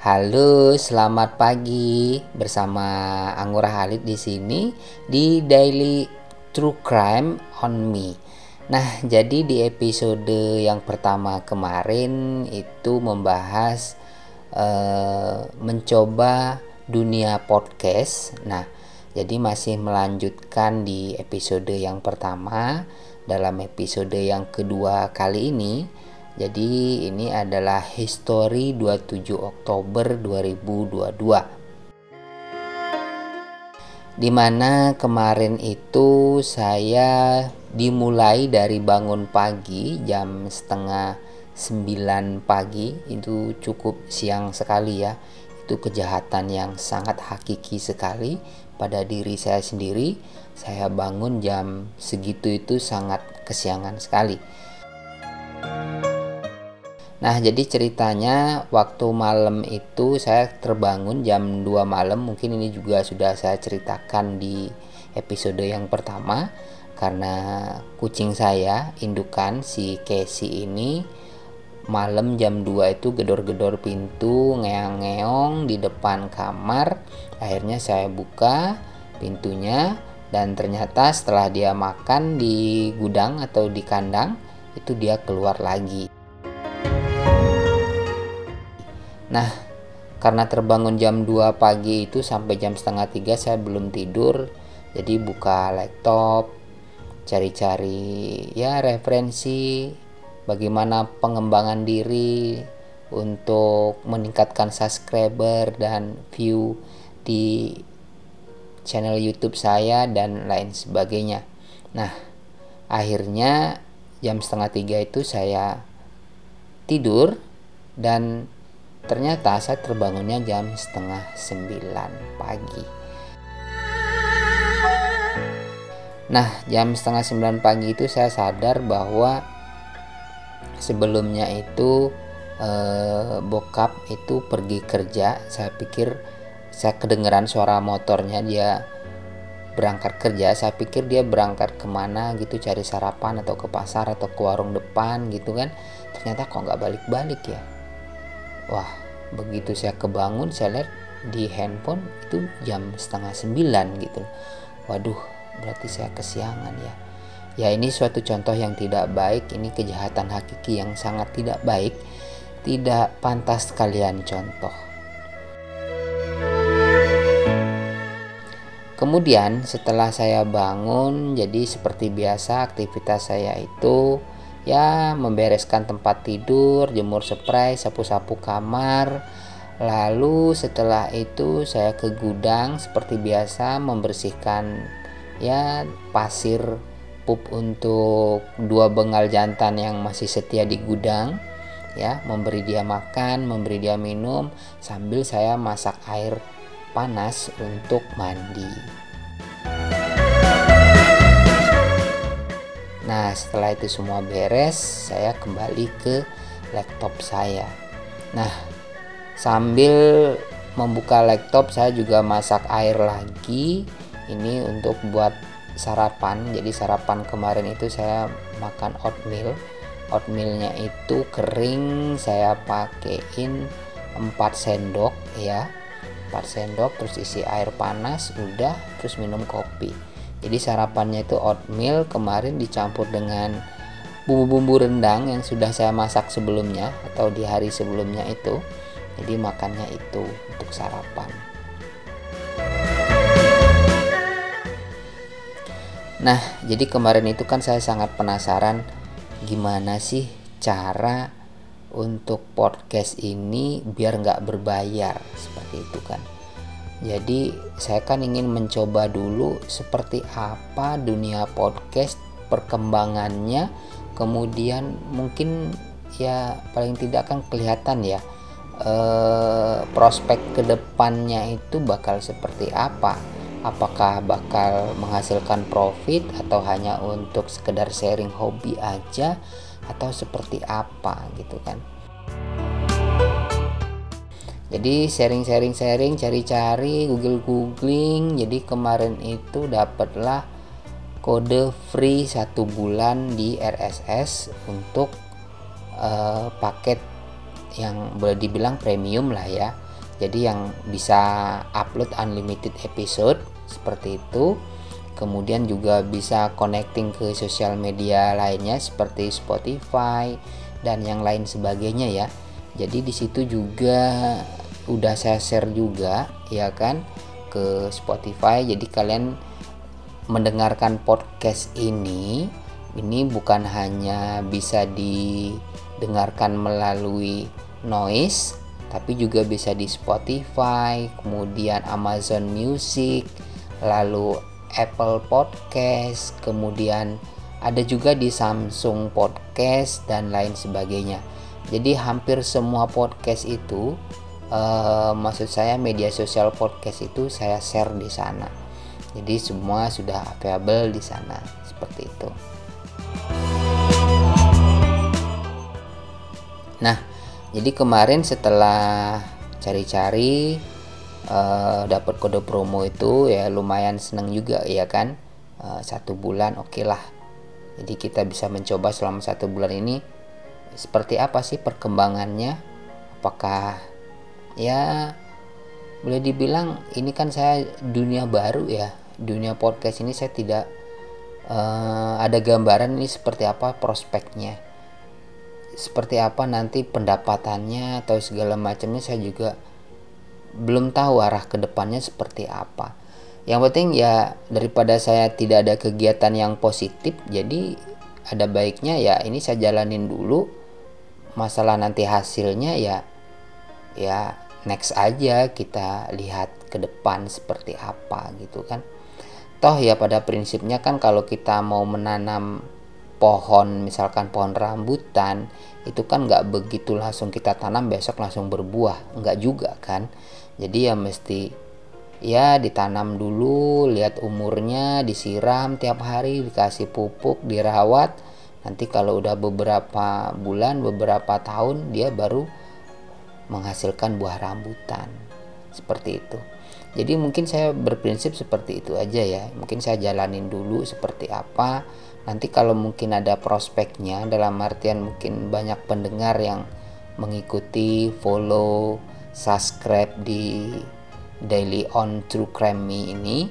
Halo, selamat pagi bersama Angura Halid di sini di Daily True Crime on Me. Nah, jadi di episode yang pertama kemarin itu membahas uh, mencoba dunia podcast. Nah, jadi masih melanjutkan di episode yang pertama. Dalam episode yang kedua kali ini. Jadi ini adalah history 27 Oktober 2022. Di mana kemarin itu saya dimulai dari bangun pagi jam setengah 9 pagi. Itu cukup siang sekali ya. Itu kejahatan yang sangat hakiki sekali pada diri saya sendiri saya bangun jam segitu itu sangat kesiangan sekali Nah, jadi ceritanya waktu malam itu saya terbangun jam 2 malam. Mungkin ini juga sudah saya ceritakan di episode yang pertama karena kucing saya indukan si Casey ini malam jam 2 itu gedor-gedor pintu ngeong-ngeong di depan kamar. Akhirnya saya buka pintunya dan ternyata setelah dia makan di gudang atau di kandang itu dia keluar lagi. Nah, karena terbangun jam 2 pagi itu sampai jam setengah 3 saya belum tidur. Jadi buka laptop, cari-cari ya referensi bagaimana pengembangan diri untuk meningkatkan subscriber dan view di channel YouTube saya dan lain sebagainya. Nah, akhirnya jam setengah tiga itu saya tidur dan Ternyata saya terbangunnya jam setengah sembilan pagi. Nah, jam setengah sembilan pagi itu saya sadar bahwa sebelumnya itu eh, bokap itu pergi kerja. Saya pikir saya kedengeran suara motornya dia berangkat kerja. Saya pikir dia berangkat ke mana gitu cari sarapan atau ke pasar atau ke warung depan gitu kan. Ternyata kok nggak balik-balik ya? Wah begitu saya kebangun saya lihat di handphone itu jam setengah sembilan gitu. Waduh berarti saya kesiangan ya. Ya ini suatu contoh yang tidak baik. Ini kejahatan hakiki yang sangat tidak baik. Tidak pantas kalian contoh Kemudian setelah saya bangun, jadi seperti biasa aktivitas saya itu ya membereskan tempat tidur, jemur spray, sapu-sapu kamar. Lalu setelah itu saya ke gudang seperti biasa membersihkan ya pasir pup untuk dua bengal jantan yang masih setia di gudang ya memberi dia makan memberi dia minum sambil saya masak air panas untuk mandi Nah, setelah itu semua beres, saya kembali ke laptop saya. Nah, sambil membuka laptop, saya juga masak air lagi. Ini untuk buat sarapan. Jadi sarapan kemarin itu saya makan oatmeal. Oatmealnya itu kering, saya pakein 4 sendok ya. 4 sendok terus isi air panas, udah terus minum kopi. Jadi sarapannya itu oatmeal kemarin dicampur dengan bumbu-bumbu rendang yang sudah saya masak sebelumnya atau di hari sebelumnya itu. Jadi makannya itu untuk sarapan. Nah, jadi kemarin itu kan saya sangat penasaran gimana sih cara untuk podcast ini biar nggak berbayar seperti itu kan. Jadi saya kan ingin mencoba dulu seperti apa dunia podcast perkembangannya. Kemudian mungkin ya paling tidak kan kelihatan ya eh, prospek ke depannya itu bakal seperti apa. Apakah bakal menghasilkan profit atau hanya untuk sekedar sharing hobi aja atau seperti apa gitu kan. Jadi sharing-sharing sharing cari-cari google googling jadi kemarin itu dapatlah kode free satu bulan di RSS untuk uh, paket yang boleh dibilang premium lah ya. Jadi yang bisa upload unlimited episode seperti itu kemudian juga bisa connecting ke sosial media lainnya seperti Spotify dan yang lain sebagainya ya. Jadi di situ juga udah saya share juga ya kan ke Spotify. Jadi kalian mendengarkan podcast ini ini bukan hanya bisa didengarkan melalui noise tapi juga bisa di Spotify, kemudian Amazon Music, lalu Apple Podcast, kemudian ada juga di Samsung Podcast dan lain sebagainya. Jadi hampir semua podcast itu eh, maksud saya media sosial podcast itu saya share di sana. Jadi semua sudah available di sana seperti itu. Nah, jadi kemarin setelah cari-cari uh, dapat kode promo itu ya lumayan seneng juga ya kan? Uh, satu bulan oke okay lah. Jadi kita bisa mencoba selama satu bulan ini. Seperti apa sih perkembangannya? Apakah ya boleh dibilang ini kan saya dunia baru ya. Dunia podcast ini saya tidak uh, ada gambaran ini seperti apa prospeknya. Seperti apa nanti pendapatannya atau segala macamnya saya juga belum tahu arah ke depannya seperti apa. Yang penting ya daripada saya tidak ada kegiatan yang positif jadi ada baiknya ya ini saya jalanin dulu. Masalah nanti hasilnya ya ya next aja kita lihat ke depan seperti apa gitu kan. Toh ya pada prinsipnya kan kalau kita mau menanam pohon misalkan pohon rambutan itu kan nggak begitu langsung kita tanam besok langsung berbuah. Nggak juga kan? Jadi ya mesti ya ditanam dulu lihat umurnya disiram tiap hari dikasih pupuk dirawat. Nanti kalau udah beberapa bulan beberapa tahun dia baru menghasilkan buah rambutan. Seperti itu. Jadi mungkin saya berprinsip seperti itu aja ya. Mungkin saya jalanin dulu seperti apa nanti kalau mungkin ada prospeknya dalam artian mungkin banyak pendengar yang mengikuti follow subscribe di daily on true crime ini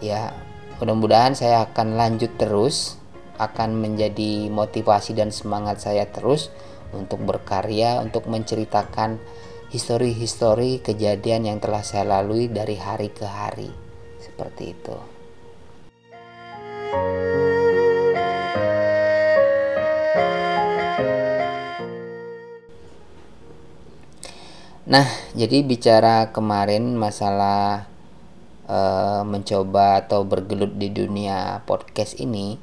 ya mudah-mudahan saya akan lanjut terus akan menjadi motivasi dan semangat saya terus untuk berkarya untuk menceritakan histori-histori kejadian yang telah saya lalui dari hari ke hari seperti itu. Nah, jadi bicara kemarin masalah uh, mencoba atau bergelut di dunia podcast ini.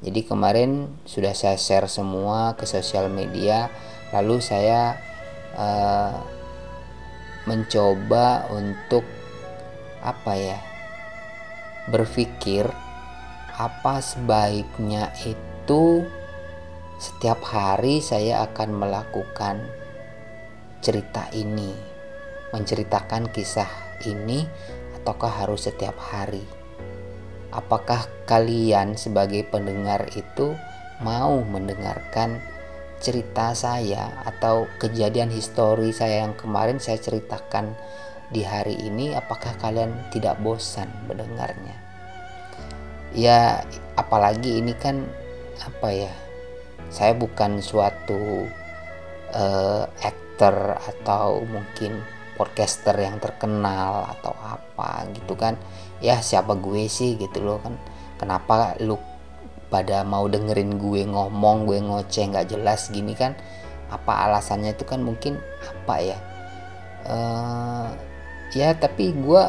Jadi kemarin sudah saya share semua ke sosial media, lalu saya uh, mencoba untuk apa ya? berpikir apa sebaiknya itu setiap hari saya akan melakukan cerita ini, menceritakan kisah ini, ataukah harus setiap hari? Apakah kalian sebagai pendengar itu mau mendengarkan cerita saya atau kejadian histori saya yang kemarin saya ceritakan di hari ini apakah kalian tidak bosan mendengarnya ya apalagi ini kan apa ya saya bukan suatu uh, atau mungkin podcaster yang terkenal atau apa gitu kan. Ya siapa gue sih gitu loh kan. Kenapa lu pada mau dengerin gue ngomong gue ngoceh nggak jelas gini kan? Apa alasannya itu kan mungkin apa ya? Uh, ya tapi gue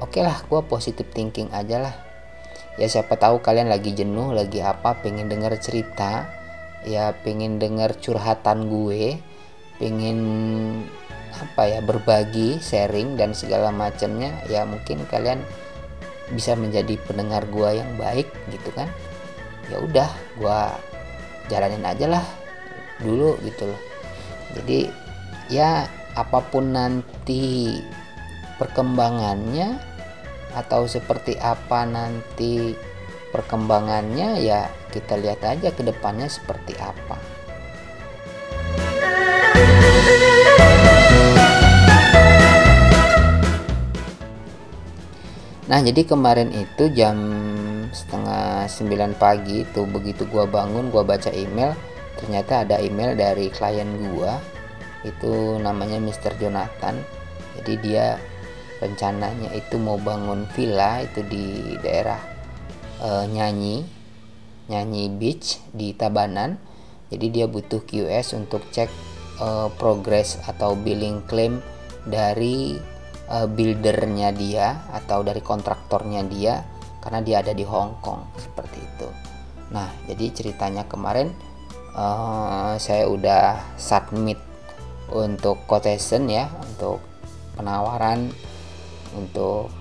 oke okay lah gue positive thinking aja lah. Ya siapa tahu kalian lagi jenuh lagi apa pengen denger cerita ya pengen denger curhatan gue pengen apa ya berbagi sharing dan segala macamnya ya mungkin kalian bisa menjadi pendengar gua yang baik gitu kan? Ya udah gua jalanin aja lah dulu gitu loh. Jadi ya apa pun nanti perkembangannya atau seperti apa nanti perkembangannya ya kita lihat aja ke depannya seperti apa Nah jadi kemarin itu jam setengah sembilan pagi itu begitu gua bangun gua baca email ternyata ada email dari klien gua itu namanya Mr. Jonathan jadi dia rencananya itu mau bangun villa itu di daerah e, Nyanyi Nyanyi Beach di Tabanan jadi dia butuh QS untuk cek e, progress atau billing claim dari uh, buildernya dia atau dari kontraktornya dia karena dia ada di Hong Kong seperti itu. Nah, jadi ceritanya kemarin uh, saya udah submit untuk quotation ya, untuk penawaran untuk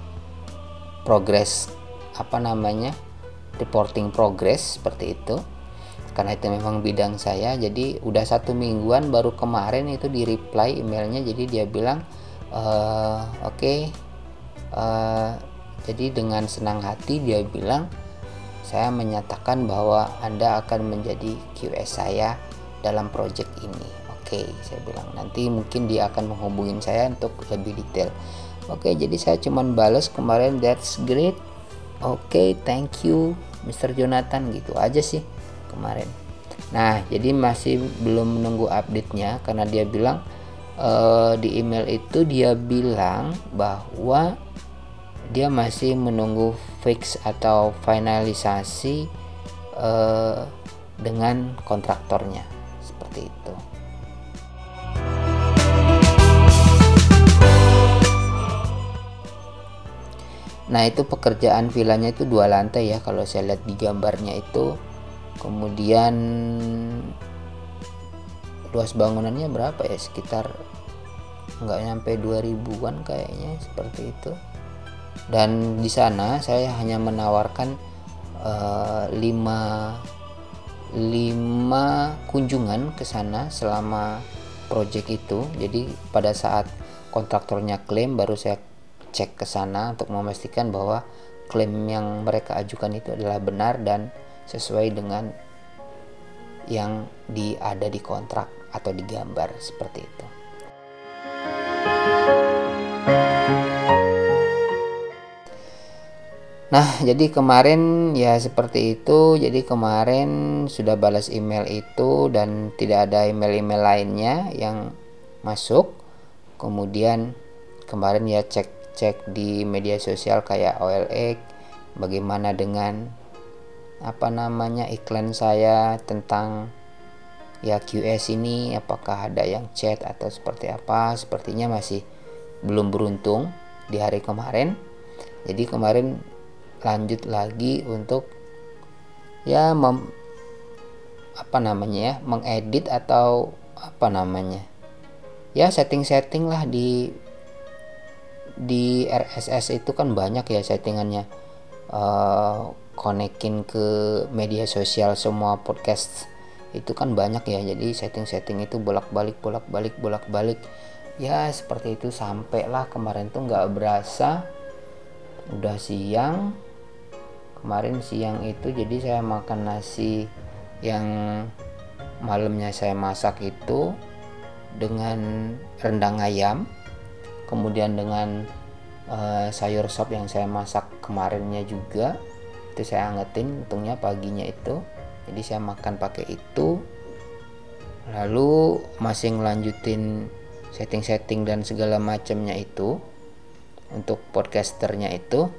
progress apa namanya reporting progress seperti itu karena itu memang bidang saya jadi udah satu mingguan baru kemarin itu di reply emailnya jadi dia bilang uh, oke. Okay, uh, eh, jadi dengan senang hati dia bilang saya menyatakan bahwa anda akan menjadi QS saya dalam project ini. Oke okay, saya bilang. Nanti mungkin dia akan menghubungin saya untuk lebih detail. Oke okay, jadi saya cuman balas kemarin that's great. Oke okay, thank you Mr. Jonathan. Gitu aja sih kemarin. Nah jadi masih belum menunggu update nya karena dia bilang uh, di email itu dia bilang bahwa dia masih menunggu fix atau finalisasi uh, dengan kontraktornya seperti itu. Nah itu pekerjaan vilanya itu dua lantai ya kalau saya lihat di gambarnya itu kemudian luas bangunannya berapa ya? Sekitar nggak nyampe 2000-an kayaknya seperti itu. Dan di sana saya hanya menawarkan uh, 5 5 kunjungan ke sana selama project itu. Jadi pada saat kontraktornya klaim baru saya cek ke sana untuk memastikan bahwa klaim yang mereka ajukan itu adalah benar dan sesuai dengan yang di ada di kontrak atau digambar seperti itu. Nah, jadi kemarin ya seperti itu. Jadi kemarin sudah balas email itu dan tidak ada email-email lainnya yang masuk. Kemudian kemarin ya cek-cek di media sosial kayak OLX bagaimana dengan apa namanya iklan saya tentang ya QS ini apakah ada yang chat atau seperti apa? Sepertinya masih belum beruntung di hari kemarin. Jadi kemarin lanjut lagi untuk ya mem, apa namanya ya mengedit atau apa namanya? Ya setting-setting lah di di RSS itu kan banyak ya settingannya. Uh, konekin ke media sosial semua podcast itu kan banyak ya jadi setting-setting itu bolak-balik bolak-balik bolak-balik. Ya seperti itu sampailah. Kemarin tuh nggak berasa. Udah siang. Kemarin siang itu jadi saya makan nasi yang malamnya saya masak itu dengan rendang ayam kemudian dengan uh, sayur sop yang saya masak kemarinnya juga. Itu saya angetin untungnya paginya itu jadi saya makan pakai itu. Lalu masih ngelanjutin setting-setting dan segala macamnya itu untuk podcasternya itu.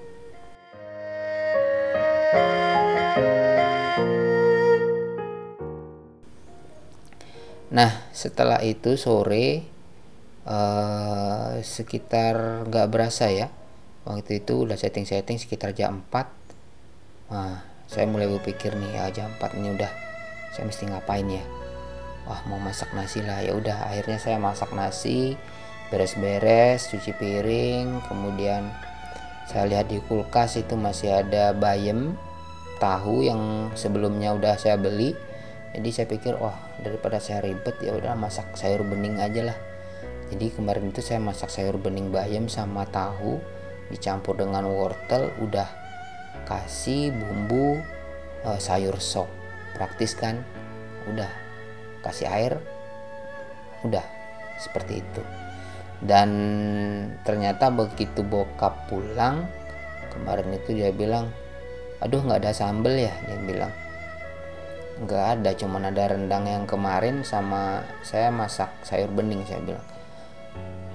Nah setelah itu sore uh, sekitar nggak berasa ya. Waktu itu udah setting-setting sekitar jam 4 nah saya mulai berpikir nih ya jam 4 ini udah saya mesti ngapain ya? Wah mau masak nasi lah. Ya udah akhirnya saya masak nasi beres-beres cuci piring kemudian saya lihat di kulkas itu masih ada bayam tahu yang sebelumnya udah saya beli. Jadi saya pikir wah daripada saya ribet ya udah masak sayur bening aja lah. Jadi kemarin itu saya masak sayur bening bayam sama tahu dicampur dengan wortel udah kasih bumbu uh, sayur sop. Praktis kan? Udah. Kasih air. Udah. Seperti itu. Dan ternyata begitu bokap pulang kemarin itu dia bilang aduh nggak ada sambel ya dia bilang. Nggak ada cuman ada rendang yang kemarin sama saya masak sayur bening saya bilang.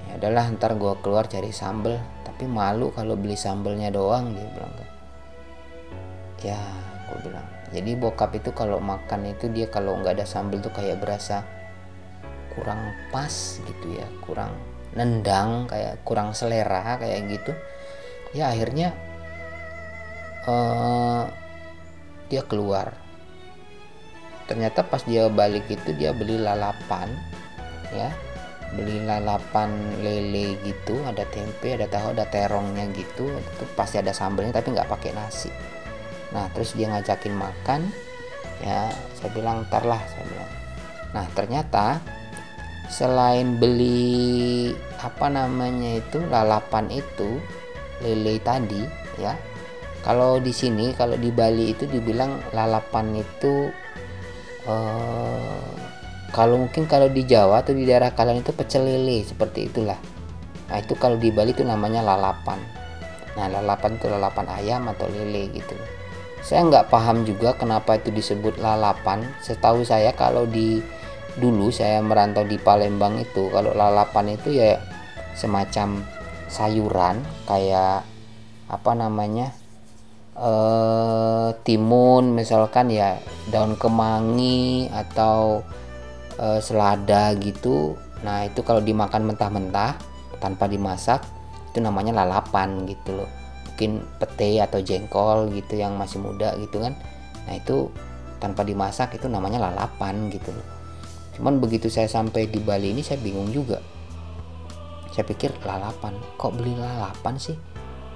Ya adalah ntar gue keluar cari sambel. Tapi malu kalau beli sambelnya doang dia bilang kan ya gue bilang. Jadi bokap itu kalau makan itu dia kalau nggak ada sambel tuh kayak berasa kurang pas gitu ya kurang nendang kayak kurang selera kayak gitu. Ya akhirnya uh, dia keluar. Ternyata pas dia balik itu dia beli lalapan ya. Beli lalapan lele gitu ada tempe ada tahu ada terongnya gitu. Itu pasti ada sambelnya tapi nggak pakai nasi nah terus dia ngajakin makan ya saya bilang ntar lah saya bilang. Nah ternyata selain beli apa namanya itu lalapan itu lele tadi ya kalau di sini kalau di Bali itu dibilang lalapan itu uh, kalau mungkin kalau di Jawa atau di daerah kalian itu pecel lele seperti itulah. Nah itu kalau di Bali itu namanya lalapan. Nah lalapan itu lalapan ayam atau lele gitu saya nggak paham juga kenapa itu disebut lalapan. Setahu saya kalau di dulu saya merantau di Palembang itu kalau lalapan itu ya semacam sayuran kayak apa namanya eh, timun misalkan ya daun kemangi atau eh, selada gitu. Nah itu kalau dimakan mentah-mentah tanpa dimasak itu namanya lalapan gitu loh mungkin pete atau jengkol gitu yang masih muda gitu kan. Nah itu tanpa dimasak itu namanya lalapan gitu cuman begitu saya sampai di Bali ini saya bingung juga. Saya pikir lalapan? Kok beli lalapan sih?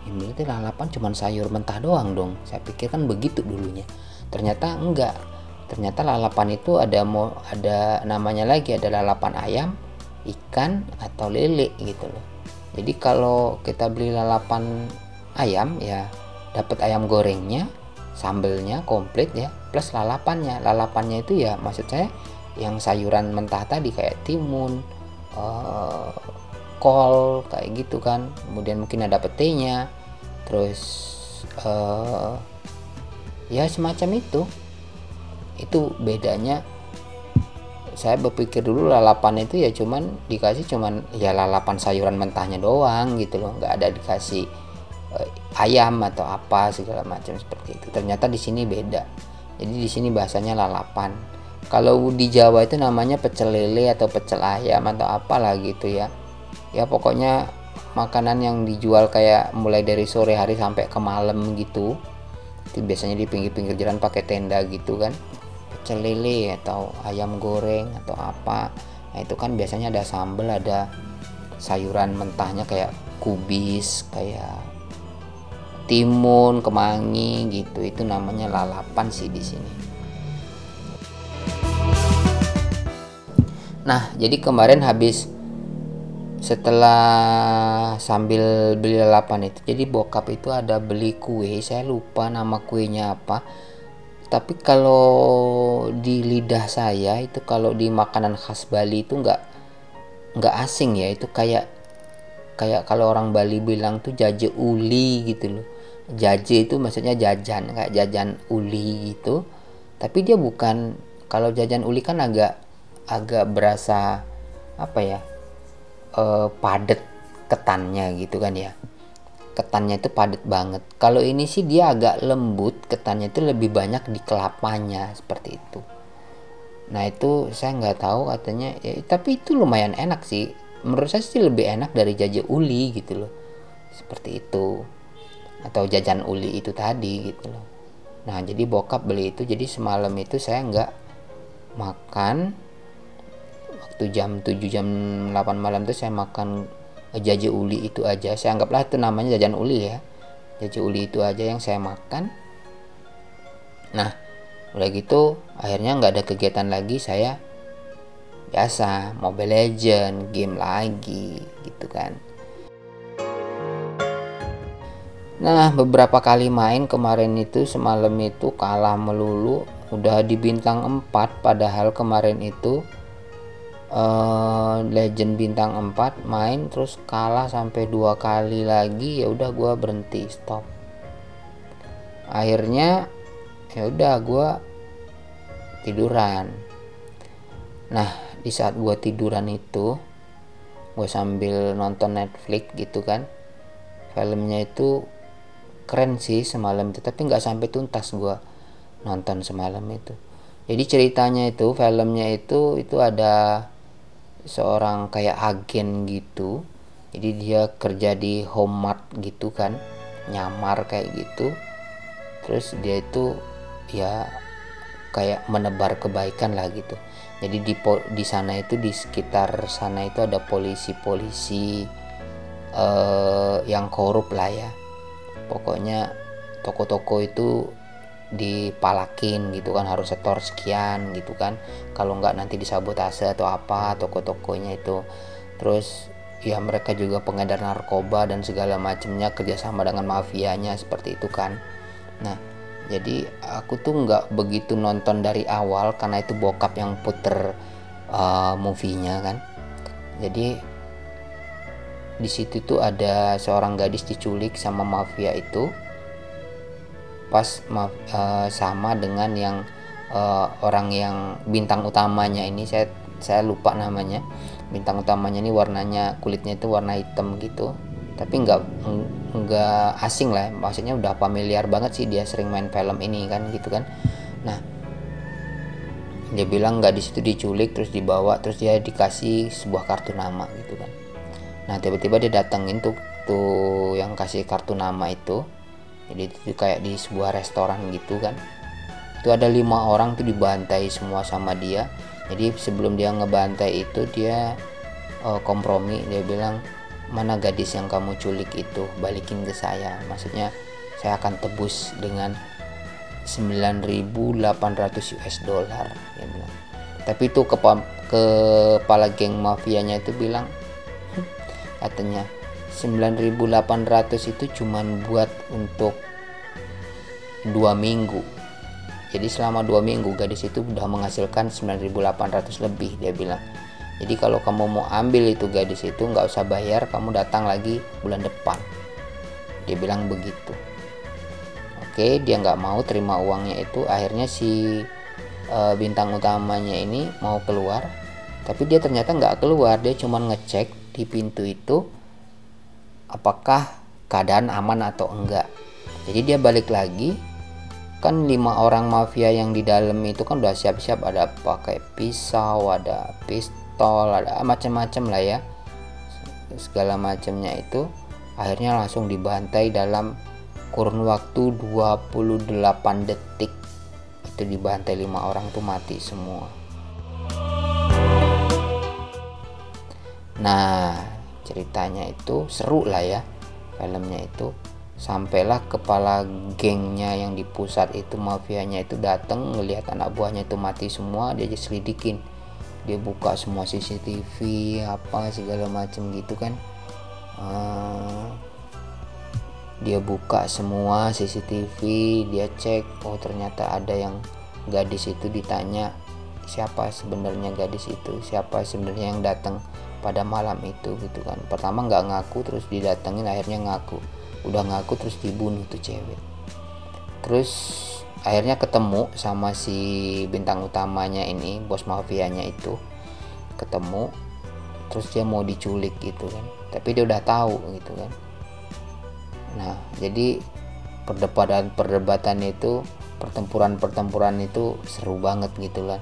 Yang berarti lalapan cuma sayur mentah doang dong. Saya pikir kan begitu dulunya. Ternyata enggak. Ternyata lalapan itu ada mau ada namanya lagi ada lalapan ayam ikan atau lele gitu loh. Jadi kalau kita beli lalapan ayam ya. Dapat ayam gorengnya sambelnya komplit ya. Plus lalapannya. Lalapannya itu ya maksud saya yang sayuran mentah tadi kayak timun uh, kol kayak gitu kan. Kemudian mungkin ada petenya. Terus uh, ya semacam itu. Itu bedanya. Saya berpikir dulu lalapan itu ya cuman dikasih cuman ya lalapan sayuran mentahnya doang gitu loh. Nggak ada dikasih ayam atau apa segala macam seperti itu. Ternyata di sini beda. Jadi di sini bahasanya lalapan. Kalau di Jawa itu namanya pecel lele atau pecel ayam atau apalah gitu ya. Ya pokoknya makanan yang dijual kayak mulai dari sore hari sampai ke malam gitu itu biasanya di pinggir-pinggir jalan pakai tenda gitu kan. Pecel lele atau ayam goreng atau apa. Nah itu kan biasanya ada sambal ada sayuran mentahnya kayak kubis kayak timun kemangi gitu. Itu namanya lalapan sih di sini. Nah jadi kemarin habis setelah sambil beli lalapan itu jadi bokap itu ada beli kue. Saya lupa nama kuenya apa. Tapi kalau di lidah saya itu kalau di makanan khas Bali itu nggak nggak asing ya. Itu kayak kayak kalau orang Bali bilang tuh jaje uli gitu loh jaje itu maksudnya jajan kayak jajan uli gitu. Tapi dia bukan kalau jajan uli kan agak agak berasa apa ya uh, padat ketannya gitu kan ya. Ketannya itu padat banget. Kalau ini sih dia agak lembut ketannya itu lebih banyak di kelapanya seperti itu. Nah itu saya nggak tahu katanya. Ya, tapi itu lumayan enak sih. Menurut saya sih lebih enak dari jajan uli gitu loh. Seperti itu atau jajan uli itu tadi gitu loh. Nah jadi bokap beli itu jadi semalam itu saya nggak makan. Waktu jam 7 jam 8 malam itu saya makan jaje uli itu aja. Saya anggaplah itu namanya jajan uli ya. Jaje uli itu aja yang saya makan. Nah udah gitu akhirnya nggak ada kegiatan lagi. Saya biasa Mobile Legend game lagi gitu kan Nah beberapa kali main kemarin itu semalam itu kalah melulu udah di bintang 4 padahal kemarin itu uh, legend bintang 4 main terus kalah sampai dua kali lagi ya udah gua berhenti stop. Akhirnya ya udah gue tiduran. Nah di saat gue tiduran itu gue sambil nonton Netflix gitu kan filmnya itu keren sih semalam itu tapi nggak sampai tuntas gue nonton semalam itu. Jadi ceritanya itu filmnya itu itu ada seorang kayak agen gitu. Jadi dia kerja di home mart gitu kan nyamar kayak gitu. Terus dia itu ya kayak menebar kebaikan lah gitu. Jadi di di sana itu di sekitar sana itu ada polisi-polisi uh, yang korup lah ya pokoknya toko-toko itu dipalakin gitu kan harus setor sekian gitu kan. Kalau nggak nanti disabotase atau apa toko-tokonya itu. Terus ya mereka juga pengedar narkoba dan segala macamnya kerjasama dengan mafianya seperti itu kan. Nah jadi aku tuh nggak begitu nonton dari awal karena itu bokap yang puter uh, movie-nya kan. Jadi di situ tuh ada seorang gadis diculik sama mafia itu. Pas uh, sama dengan yang uh, orang yang bintang utamanya ini. Saya saya lupa namanya. Bintang utamanya ini warnanya kulitnya itu warna hitam gitu. Tapi nggak nggak asing lah. Maksudnya udah familiar banget sih dia sering main film ini kan gitu kan. Nah dia bilang nggak di situ diculik terus dibawa terus dia dikasih sebuah kartu nama gitu nah tiba-tiba dia datengin tuh tuh yang kasih kartu nama itu. Jadi itu kayak di sebuah restoran gitu kan. Itu ada lima orang tuh dibantai semua sama dia. Jadi sebelum dia ngebantai itu dia uh, kompromi. Dia bilang mana gadis yang kamu culik itu? Balikin ke saya. Maksudnya saya akan tebus dengan 9.800 US dollar dia bilang. Tapi itu ke kepala geng mafianya itu bilang katanya. 9800 itu cuman buat untuk dua minggu. Jadi selama dua minggu gadis itu udah menghasilkan 9800 lebih dia bilang. Jadi kalau kamu mau ambil itu gadis itu nggak usah bayar kamu datang lagi bulan depan. Dia bilang begitu. Oke dia nggak mau terima uangnya itu. Akhirnya si e, bintang utamanya ini mau keluar. Tapi dia ternyata nggak keluar dia cuma ngecek di pintu itu apakah keadaan aman atau enggak. Jadi dia balik lagi kan lima orang mafia yang di dalam itu kan udah siap-siap ada pakai pisau ada pistol ada macam-macam lah ya. Segala macamnya itu akhirnya langsung dibantai dalam kurun waktu 28 detik. Itu dibantai lima orang tuh mati semua nah ceritanya itu seru lah ya filmnya itu. Sampailah kepala gengnya yang di pusat itu mafianya itu datang ngelihat anak buahnya itu mati semua dia just selidikin. Dia buka semua CCTV apa segala macam gitu kan. Uh, dia buka semua CCTV dia cek oh ternyata ada yang gadis itu ditanya siapa sebenarnya gadis itu? Siapa sebenarnya yang datang pada malam itu gitu kan. Pertama nggak ngaku terus didatengin akhirnya ngaku. Udah ngaku terus dibunuh tuh cewek. Terus akhirnya ketemu sama si bintang utamanya ini bos mafianya itu. Ketemu terus dia mau diculik gitu kan. Tapi dia udah tahu gitu kan. Nah jadi perdebatan perdebatan itu pertempuran pertempuran itu seru banget gitu kan.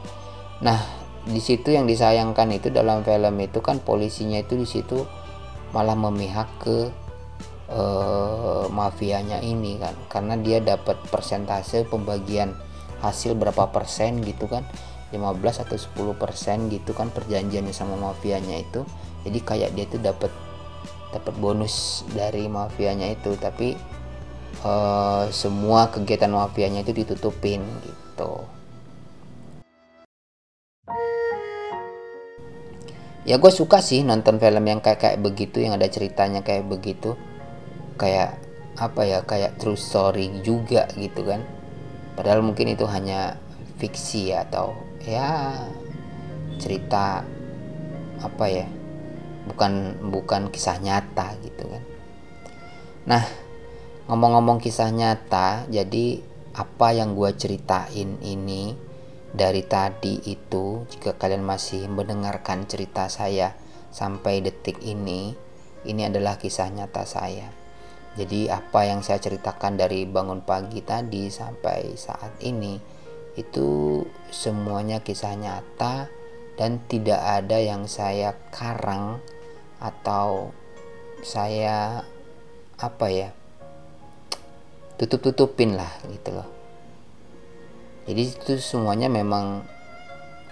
Nah di situ yang disayangkan itu dalam film itu kan polisinya itu di situ malah memihak ke uh, mafianya ini kan. Karena dia dapat persentase pembagian hasil berapa persen gitu kan. 15 atau 10 persen gitu kan perjanjiannya sama mafianya itu. Jadi kayak dia itu dapat dapat bonus dari mafianya itu. Tapi uh, semua kegiatan mafianya itu ditutupin gitu ya gue suka sih nonton film yang kayak kayak begitu yang ada ceritanya kayak begitu. Kayak apa ya kayak true story juga gitu kan. Padahal mungkin itu hanya fiksi atau ya cerita apa ya bukan bukan kisah nyata gitu kan. Nah ngomong-ngomong kisah nyata jadi apa yang gue ceritain ini dari tadi itu jika kalian masih mendengarkan cerita saya sampai detik ini ini adalah kisah nyata saya. Jadi apa yang saya ceritakan dari bangun pagi tadi sampai saat ini itu semuanya kisah nyata dan tidak ada yang saya karang atau saya apa ya tutup-tutupin lah gitu loh jadi itu semuanya memang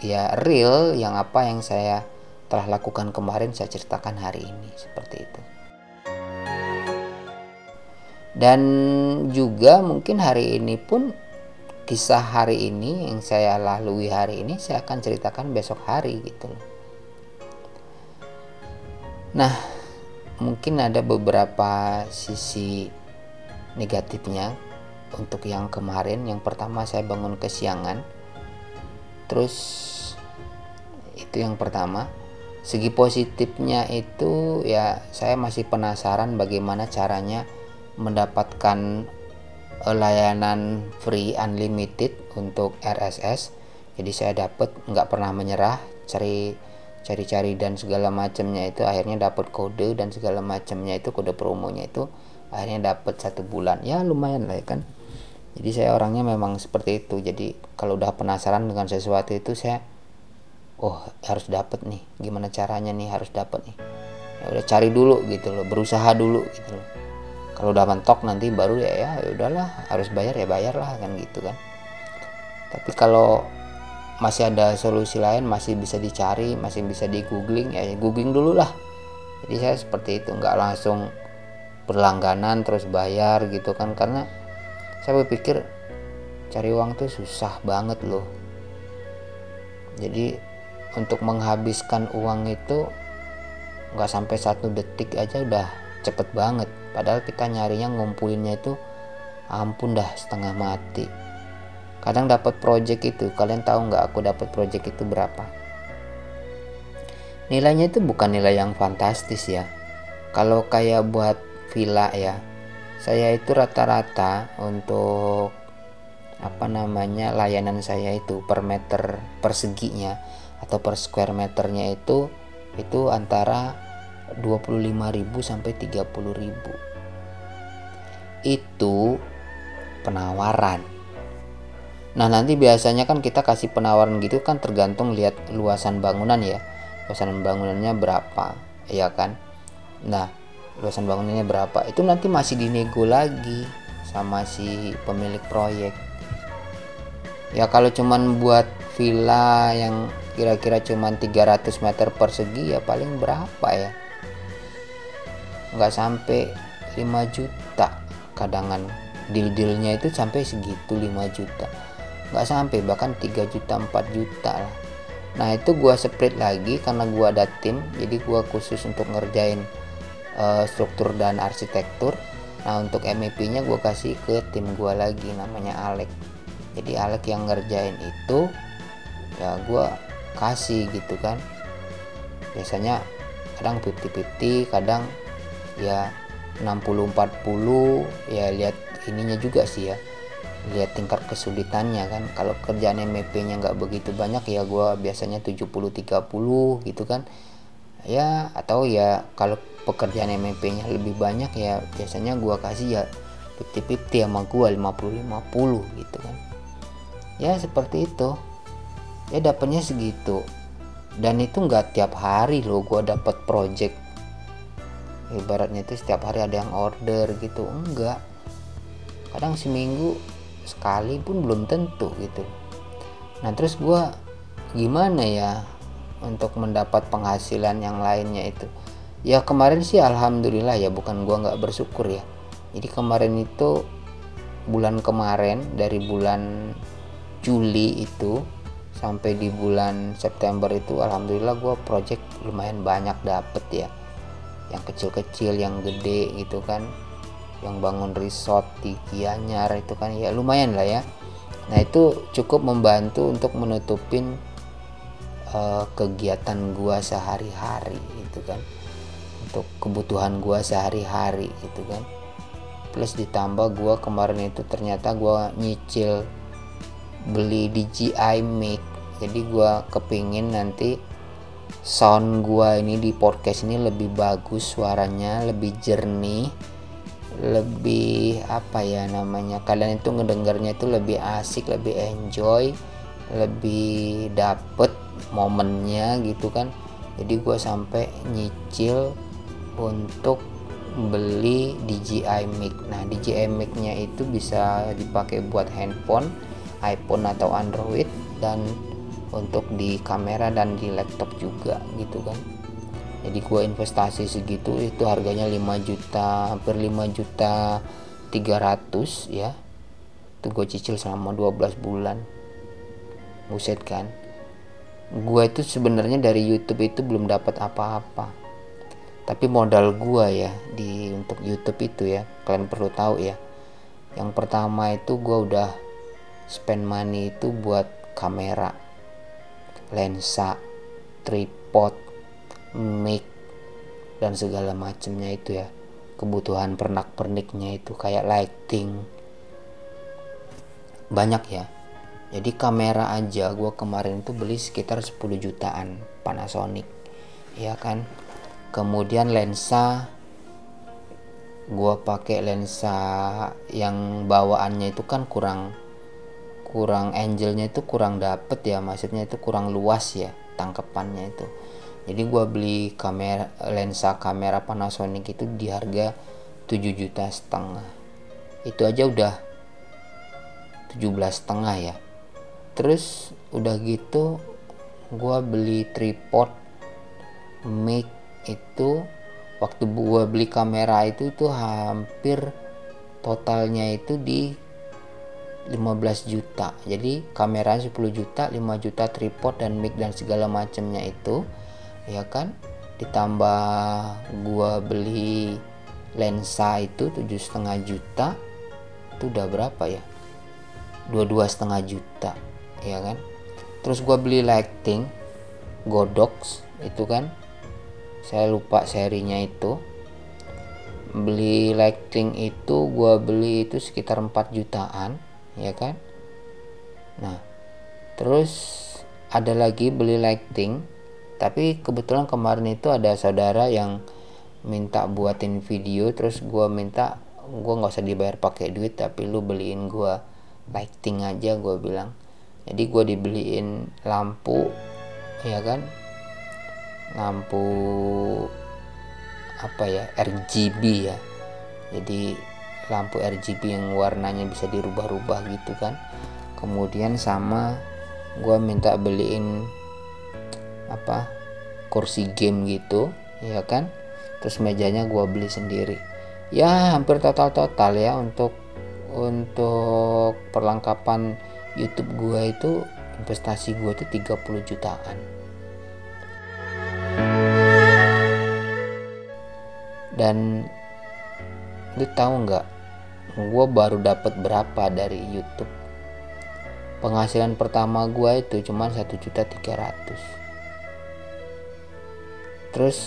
ya real yang apa yang saya telah lakukan kemarin saya ceritakan hari ini seperti itu. Dan juga mungkin hari ini pun kisah hari ini yang saya lalui hari ini saya akan ceritakan besok hari gitu nah mungkin ada beberapa sisi negatifnya untuk yang kemarin yang pertama saya bangun kesiangan. Terus itu yang pertama. Segi positifnya itu ya saya masih penasaran bagaimana caranya mendapatkan eh, layanan free unlimited untuk RSS jadi saya dapat nggak pernah menyerah cari cari-cari dan segala macamnya itu. Akhirnya dapat kode dan segala macamnya itu kode promonya itu. Akhirnya dapat satu bulan. Ya lumayan lah ya kan jadi saya orangnya memang seperti itu. Jadi kalau udah penasaran dengan sesuatu itu saya oh harus dapat nih. Gimana caranya nih harus dapat nih? Ya udah cari dulu gitu loh. Berusaha dulu gitu loh. Kalau udah mentok nanti baru ya ya udahlah. Harus bayar ya bayar lah kan gitu kan. Tapi kalau masih ada solusi lain masih bisa dicari masih bisa di googling ya googling dulu lah jadi saya seperti itu. Nggak langsung berlangganan terus bayar gitu kan. Karena saya berpikir cari uang tuh susah banget loh. Jadi untuk menghabiskan uang itu nggak sampai satu detik aja udah cepet banget. Padahal kita nyarinya ngumpulinnya itu ampun dah setengah mati. Kadang dapat project itu kalian tahu nggak aku dapat project itu berapa? Nilainya itu bukan nilai yang fantastis ya. Kalau kayak buat villa ya saya itu rata-rata untuk apa namanya layanan saya itu per meter perseginya atau per square meternya itu itu antara 25.000 sampai 30.000 itu penawaran. Nah nanti biasanya kan kita kasih penawaran gitu kan tergantung lihat luasan bangunan ya. Luasan bangunannya berapa ya kan? Nah luasan bangunannya berapa? Itu nanti masih dinego lagi sama si pemilik proyek. Ya kalau cuman buat villa yang kira-kira cuman 300 meter persegi ya paling berapa ya? Nggak sampai 5 juta. Kadangan deal-dealnya itu sampai segitu 5 juta. Nggak sampai bahkan 3 juta 4 juta lah. Nah itu gua split lagi karena gua ada tim jadi gua khusus untuk ngerjain uh, struktur dan arsitektur. Nah untuk MEP nya gue kasih ke tim gue lagi namanya Alek. Jadi Alek yang ngerjain itu ya gue kasih gitu kan. Biasanya kadang 50-50 kadang ya 60-40 ya lihat ininya juga sih ya. Lihat tingkat kesulitannya kan. Kalau kerjaan MEP nya nggak begitu banyak ya gue biasanya 70-30 gitu kan. Ya atau ya kalau pekerjaan MMP nya lebih banyak ya biasanya gua kasih ya 50-50 sama gua 50-50 gitu kan. Ya seperti itu. Ya dapatnya segitu. Dan itu nggak tiap hari loh gua dapat project. Ibaratnya itu setiap hari ada yang order gitu. Enggak. Kadang seminggu sekali pun belum tentu gitu. Nah terus gua gimana ya untuk mendapat penghasilan yang lainnya itu ya kemarin sih alhamdulillah ya bukan gua nggak bersyukur ya. Jadi kemarin itu bulan kemarin dari bulan Juli itu sampai di bulan September itu alhamdulillah gua project lumayan banyak dapet ya. Yang kecil-kecil yang gede gitu kan. Yang bangun resort di Kianyar itu kan ya lumayan lah ya. Nah itu cukup membantu untuk menutupin uh, kegiatan gua sehari-hari gitu kan untuk kebutuhan gua sehari-hari gitu kan. Plus ditambah gua kemarin itu ternyata gua nyicil beli DJI mic jadi gua kepingin nanti sound gua ini di podcast ini lebih bagus suaranya lebih jernih lebih apa ya namanya kalian itu ngedengarnya itu lebih asik lebih enjoy lebih dapet momennya gitu kan. Jadi gue sampai nyicil untuk beli DJI mic. Nah DJI mic nya itu bisa dipakai buat handphone iPhone atau Android dan untuk di kamera dan di laptop juga gitu kan. Jadi gue investasi segitu itu harganya 5 juta hampir 5 juta 300 ya. Itu gue cicil selama 12 bulan. Buset kan. Gue itu sebenarnya dari YouTube itu belum dapat apa-apa tapi modal gua ya di untuk YouTube itu ya kalian perlu tahu ya. Yang pertama itu gua udah spend money itu buat kamera lensa tripod mic dan segala macamnya itu ya. Kebutuhan pernak perniknya itu kayak lighting. Banyak ya. Jadi kamera aja gue kemarin itu beli sekitar 10 jutaan Panasonic. Ya kan kemudian lensa gua pakai lensa yang bawaannya itu kan kurang kurang angelnya itu kurang dapet ya maksudnya itu kurang luas ya tangkapannya itu. Jadi gua beli kamera lensa kamera Panasonic itu di harga 7 juta setengah. Itu aja udah 17 setengah ya. Terus udah gitu gua beli tripod mic itu waktu gua beli kamera itu itu hampir totalnya itu di 15 juta. Jadi kamera 10 juta 5 juta tripod dan mic dan segala macamnya itu ya kan? Ditambah gua beli lensa itu tujuh setengah juta itu udah berapa ya? Dua dua setengah juta ya kan? Terus gua beli lighting godox itu kan saya lupa serinya itu. Beli lighting itu gua beli itu sekitar 4 jutaan ya kan? Nah terus ada lagi beli lighting tapi kebetulan kemarin itu ada saudara yang minta buatin video terus gua minta gua nggak usah dibayar pakai duit tapi lu beliin gua lighting aja gua bilang. Jadi gua dibeliin lampu ya kan lampu apa ya RGB ya. Jadi lampu RGB yang warnanya bisa dirubah-rubah gitu kan. Kemudian sama gue minta beliin apa kursi game gitu ya kan. Terus mejanya gue beli sendiri. Ya hampir total-total ya untuk untuk perlengkapan YouTube gue itu investasi gue itu 30 jutaan dan lu tahu nggak gue baru dapat berapa dari YouTube? Penghasilan pertama gue itu cuma satu juta tiga ratus. Terus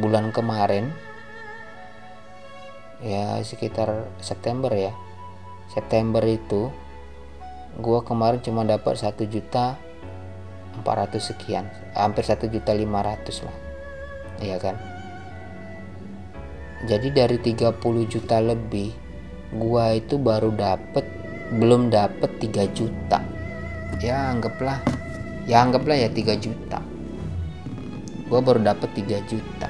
bulan kemarin ya sekitar September ya September itu gue kemarin cuma dapat satu juta empat ratus sekian hampir satu juta lima ratus lah. Iya kan jadi dari 30 juta lebih gua itu baru dapet belum dapet 3 juta. Ya anggaplah ya anggaplah ya 3 juta. Gua baru dapet 3 juta.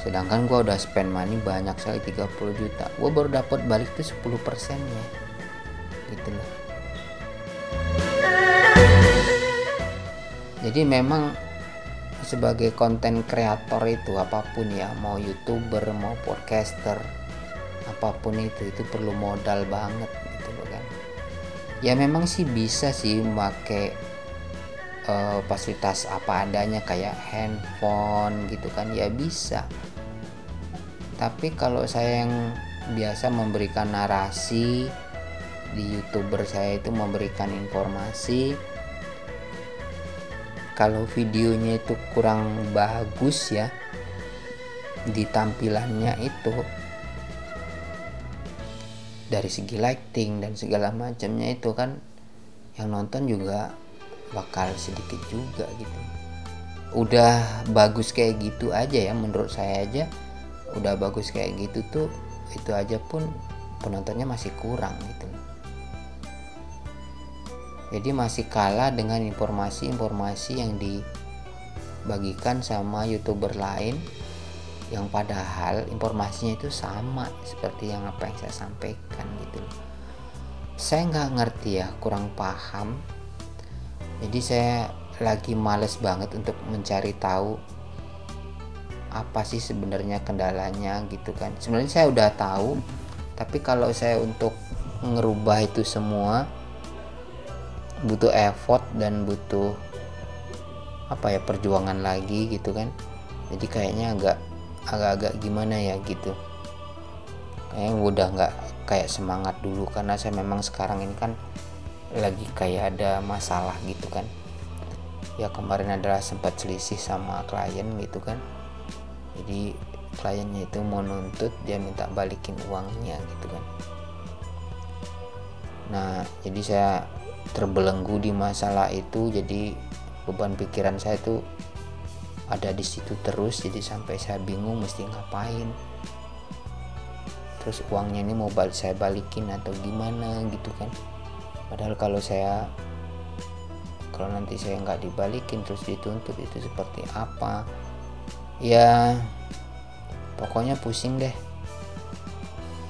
Sedangkan gua udah spend money banyak sekali 30 juta. Gua baru dapet balik tuh 10 persennya gitu loh. Jadi memang sebagai konten kreator itu apa pun ya mau youtuber mau podcaster apa pun itu itu perlu modal banget gitu loh kan. Ya memang sih bisa sih memakai uh, fasilitas apa adanya kayak handphone gitu kan ya bisa. Tapi kalau saya yang biasa memberikan narasi di youtuber saya itu memberikan informasi kalau videonya itu kurang bagus ya di tampilannya itu dari segi lighting dan segala macamnya itu kan yang nonton juga bakal sedikit juga gitu. Udah bagus kayak gitu aja ya menurut saya aja udah bagus kayak gitu tuh itu aja pun penontonnya masih kurang gitu jadi masih kalah dengan informasi-informasi yang dibagikan sama youtuber lain yang padahal informasinya itu sama seperti yang apa yang saya sampaikan gitu. Saya nggak ngerti ya kurang paham. Jadi saya lagi males banget untuk mencari tahu apa sih sebenarnya kendalanya gitu kan. Sebenarnya saya udah tahu tapi kalau saya untuk ngerubah itu semua butuh effort dan butuh apa ya perjuangan lagi gitu kan. Jadi kayaknya agak agak-agak gimana ya gitu. Kayaknya udah nggak kayak semangat dulu karena saya memang sekarang ini kan lagi kayak ada masalah gitu kan. Ya kemarin adalah sempat selisih sama klien gitu kan. Jadi kliennya itu mau nuntut dia minta balikin uangnya gitu kan. Nah jadi saya terbelenggu di masalah itu jadi beban pikiran saya tuh ada di situ terus jadi sampai saya bingung mesti ngapain. Terus uangnya ini mau balik saya balikin atau gimana gitu kan. Padahal kalau saya kalau nanti saya nggak dibalikin terus dituntut itu seperti apa? Ya pokoknya pusing deh.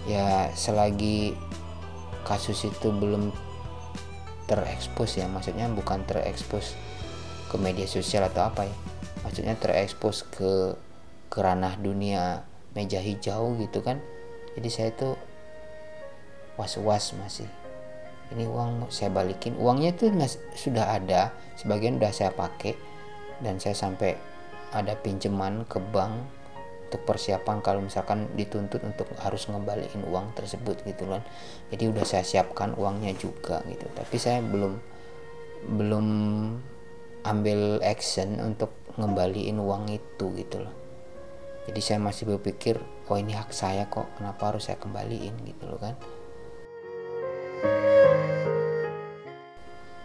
Ya selagi kasus itu belum terekspos ya. Maksudnya bukan terekspos ke media sosial atau apa ya. Maksudnya terekspos ke ke ranah dunia meja hijau gitu kan. Jadi saya tuh was-was masih. Ini uang saya balikin. Uangnya itu sudah ada. Sebagian udah saya pakai. Dan saya sampai ada pinjaman ke bank untuk persiapan kalau misalkan dituntut untuk harus ngembaliin uang tersebut gitu kan jadi udah saya siapkan uangnya juga gitu. Tapi saya belum belum ambil action untuk ngembaliin uang itu gitu loh. Jadi saya masih berpikir oh ini hak saya kok kenapa harus saya kembaliin gitu loh kan.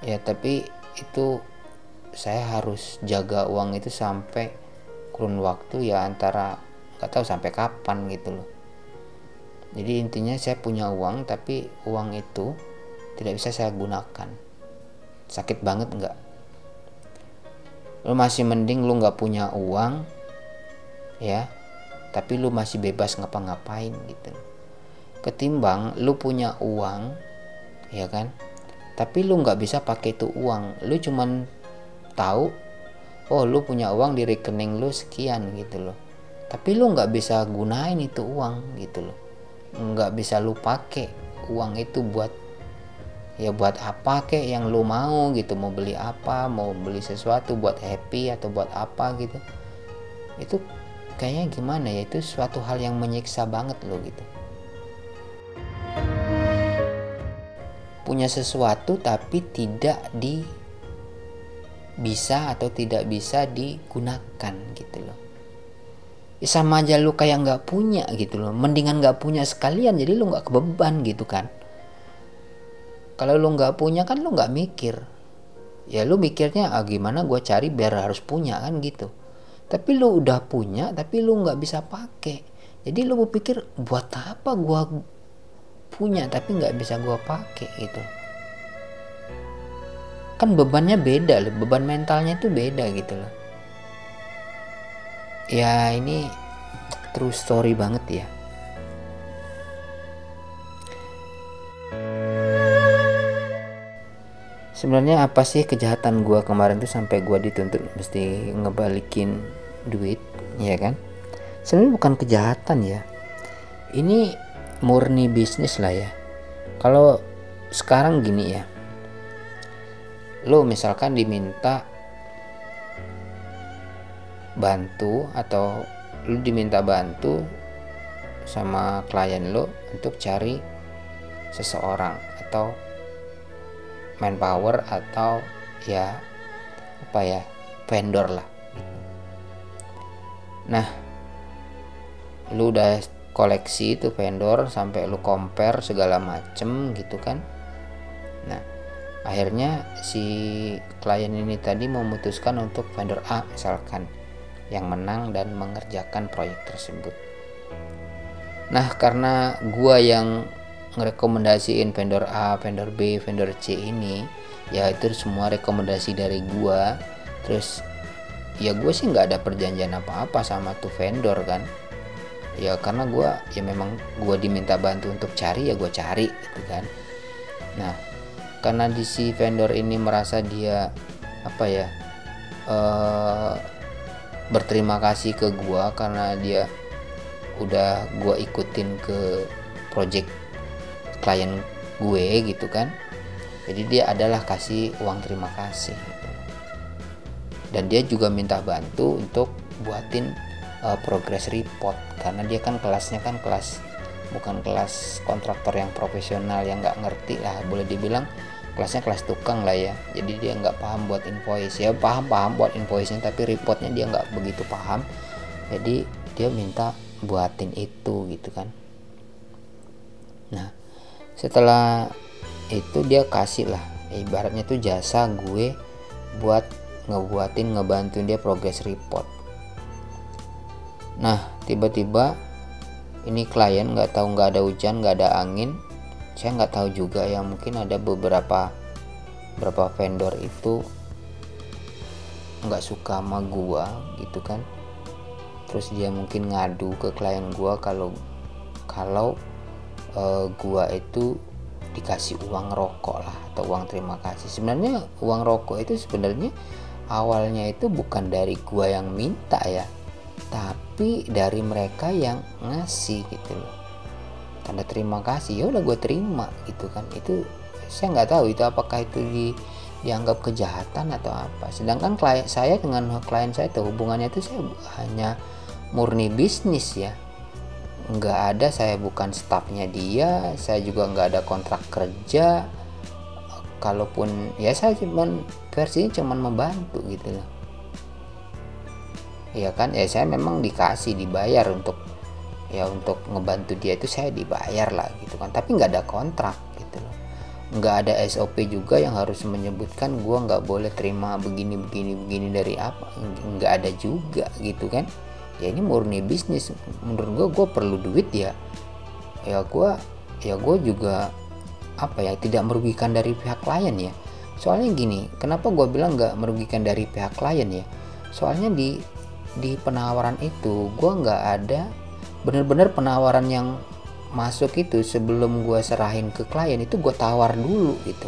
Ya tapi itu saya harus jaga uang itu sampai kurun waktu ya antara nggak tahu sampai kapan gitu loh jadi intinya saya punya uang tapi uang itu tidak bisa saya gunakan. Sakit banget nggak? Lu masih mending lu nggak punya uang ya tapi lu masih bebas ngapa-ngapain gitu. Ketimbang lu punya uang ya kan? Tapi lu nggak bisa pakai itu uang. Lu cuman tahu oh lu punya uang di rekening lu sekian gitu loh. Tapi lu nggak bisa gunain itu uang gitu loh nggak bisa lu pakai uang itu buat ya buat apa kek yang lu mau gitu. Mau beli apa mau beli sesuatu buat happy atau buat apa gitu. Itu kayaknya gimana ya? Itu suatu hal yang menyiksa banget lo gitu. Punya sesuatu tapi tidak di bisa atau tidak bisa digunakan gitu loh sama aja lu kayak nggak punya gitu loh. Mendingan nggak punya sekalian jadi lu nggak kebeban gitu kan. Kalau lu nggak punya kan lu nggak mikir. Ya lu mikirnya ah gimana gue cari biar harus punya kan gitu. Tapi lu udah punya tapi lu nggak bisa pakai. Jadi lu berpikir buat apa gue punya tapi nggak bisa gue pakai? gitu. Kan bebannya beda loh beban mentalnya tuh beda gitu loh ya ini true story banget ya. Sebenarnya apa sih kejahatan gue kemarin tuh sampai gue dituntut mesti ngebalikin duit ya kan? Sebenarnya bukan kejahatan ya. Ini murni bisnis lah ya. Kalau sekarang gini ya. Lo misalkan diminta bantu atau lo diminta bantu sama klien lo untuk cari seseorang atau manpower atau ya apa ya vendor lah. Nah lu udah koleksi itu vendor sampai lu compare segala macem gitu kan. Nah akhirnya si klien ini tadi memutuskan untuk vendor A misalkan yang menang dan mengerjakan proyek tersebut. Nah karena gua yang ngerekomendasiin vendor A, vendor B, vendor C ini ya itu semua rekomendasi dari gua. Terus ya gue sih nggak ada perjanjian apa-apa sama tuh vendor kan. Ya karena gue ya memang gue diminta bantu untuk cari ya gue cari gitu kan. Nah karena di si vendor ini merasa dia apa ya uh, berterima kasih ke gue karena dia udah gue ikutin ke project klien gue gitu kan. Jadi dia adalah kasih uang terima kasih gitu. dan dia juga minta bantu untuk buatin uh, progress report. Karena dia kan kelasnya kan kelas bukan kelas kontraktor yang profesional yang nggak ngerti lah boleh dibilang kelasnya kelas tukang lah ya. Jadi dia nggak paham buat invoice. Ya paham paham buat invoice tapi reportnya dia nggak begitu paham. Jadi dia minta buatin itu gitu kan. Nah setelah itu dia kasih lah. Ibaratnya tuh jasa gue buat ngebuatin ngebantuin dia progress report. Nah tiba-tiba ini klien nggak tahu nggak ada hujan nggak ada angin saya nggak tahu juga ya mungkin ada beberapa beberapa vendor itu nggak suka sama gua gitu kan. Terus dia mungkin ngadu ke klien gua kalau kalau uh, gua itu dikasih uang rokok lah atau uang terima kasih. Sebenarnya uang rokok itu sebenarnya awalnya itu bukan dari gua yang minta ya tapi dari mereka yang ngasih gitu loh tanda terima kasih ya udah gue terima gitu kan. Itu saya nggak tahu itu apakah itu di dianggap kejahatan atau apa. Sedangkan klien saya dengan klien saya itu hubungannya itu saya hanya murni bisnis ya. Nggak ada saya bukan staffnya dia saya juga nggak ada kontrak kerja. Kalaupun ya saya cuman versinya cuman membantu gitu loh. Ya kan? Ya saya memang dikasih dibayar untuk ya untuk ngebantu dia itu saya dibayar lah gitu kan. Tapi nggak ada kontrak gitu loh. Nggak ada SOP juga yang harus menyebutkan gue nggak boleh terima begini begini begini dari apa. Nggak ada juga gitu kan. Ya ini murni bisnis. Menurut gue gue perlu duit ya. Ya gue ya gue juga apa ya tidak merugikan dari pihak klien ya. Soalnya gini kenapa gue bilang nggak merugikan dari pihak klien ya? Soalnya di di penawaran itu gue nggak ada bener-bener penawaran yang masuk itu sebelum gue serahin ke klien itu gue tawar dulu gitu.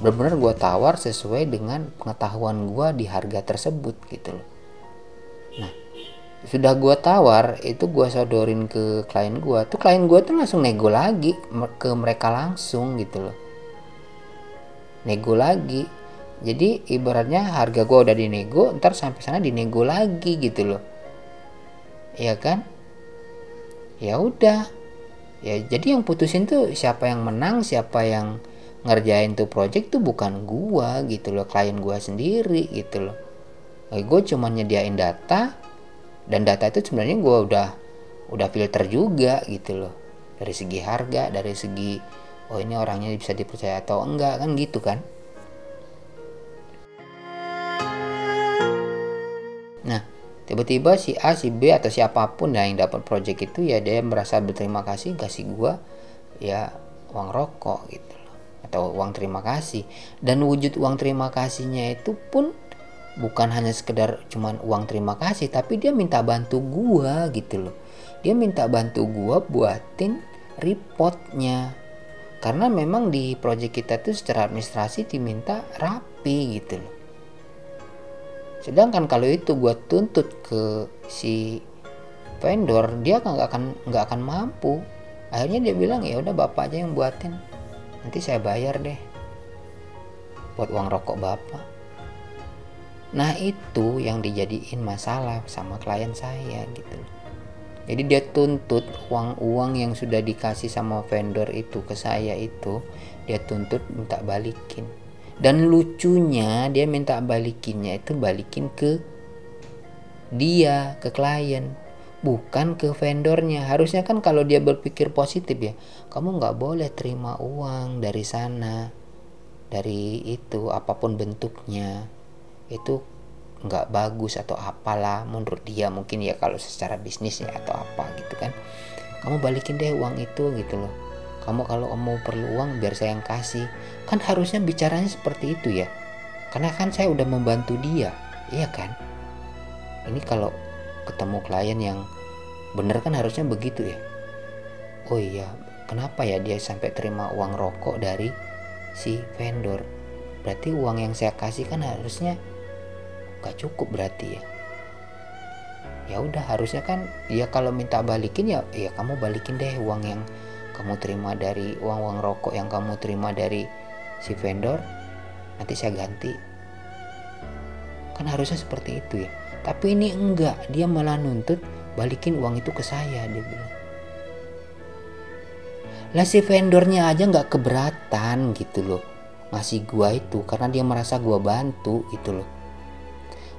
Bener-bener gue tawar sesuai dengan pengetahuan gue di harga tersebut gitu loh. Nah sudah gue tawar itu gue sodorin ke klien gue tuh klien gue tuh langsung nego lagi ke mereka langsung gitu loh. Nego lagi. Jadi ibaratnya harga gue udah dinego ntar sampai sana dinego lagi gitu loh. Ya kan ya udah. Ya jadi yang putusin tuh siapa yang menang siapa yang ngerjain tuh project tuh bukan gua gitu loh klien gua sendiri gitu loh. Eh, gue cuma nyediain data dan data itu sebenarnya gua udah udah filter juga gitu loh. Dari segi harga dari segi oh ini orangnya bisa dipercaya atau enggak kan gitu kan tiba-tiba si A si B atau siapa pun yang dapat project itu ya dia merasa berterima kasih kasih gua ya uang rokok gitu loh. Atau uang terima kasih. Dan wujud uang terima kasihnya itu pun bukan hanya sekedar cuman uang terima kasih tapi dia minta bantu gua gitu loh. Dia minta bantu gua buatin reportnya karena memang di project kita tuh secara administrasi diminta rapi gitu loh sedangkan kalau itu gue tuntut ke si vendor dia nggak akan nggak akan mampu. Akhirnya dia bilang ya udah bapak aja yang buatin. Nanti saya bayar deh buat uang rokok bapak. Nah itu yang dijadiin masalah sama klien saya gitu. Jadi dia tuntut uang-uang yang sudah dikasih sama vendor itu ke saya itu dia tuntut minta balikin dan lucunya dia minta balikinnya itu balikin ke dia ke klien. Bukan ke vendornya. Harusnya kan kalau dia berpikir positif ya kamu nggak boleh terima uang dari sana dari itu apa pun bentuknya. Itu nggak bagus atau apalah menurut dia mungkin ya kalau secara bisnis ya atau apa gitu kan. Kamu balikin deh uang itu gitu loh kamu kalau mau perlu uang biar saya yang kasih. Kan harusnya bicaranya seperti itu ya. Karena kan saya udah membantu dia. Iya kan? Ini kalau ketemu klien yang bener kan harusnya begitu ya? Oh iya kenapa ya dia sampai terima uang rokok dari si vendor? Berarti uang yang saya kasih kan harusnya gak cukup berarti ya? Ya udah harusnya kan ya kalau minta balikin ya ya kamu balikin deh uang yang kamu terima dari uang uang rokok yang kamu terima dari si vendor nanti saya ganti. Kan harusnya seperti itu ya. Tapi ini enggak dia malah nuntut balikin uang itu ke saya dia bilang. Lah si vendornya aja nggak keberatan gitu loh ngasih gua itu karena dia merasa gua bantu gitu loh.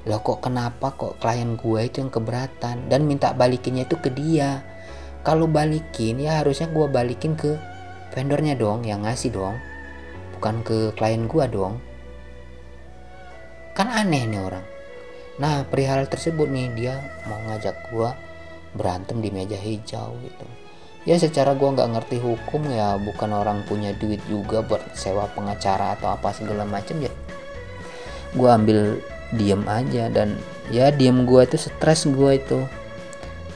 Loh kok kenapa kok klien gue itu yang keberatan? Dan minta balikinnya itu ke dia. Kalau balikin ya harusnya gue balikin ke vendornya dong yang ngasih dong. Bukan ke klien gue dong. Kan aneh nih orang. Nah perihal tersebut nih dia mau ngajak gue berantem di meja hijau gitu. Ya secara gue nggak ngerti hukum ya bukan orang punya duit juga buat sewa pengacara atau apa segala macam ya. Gue ambil diem aja dan ya diem gue itu stres gue itu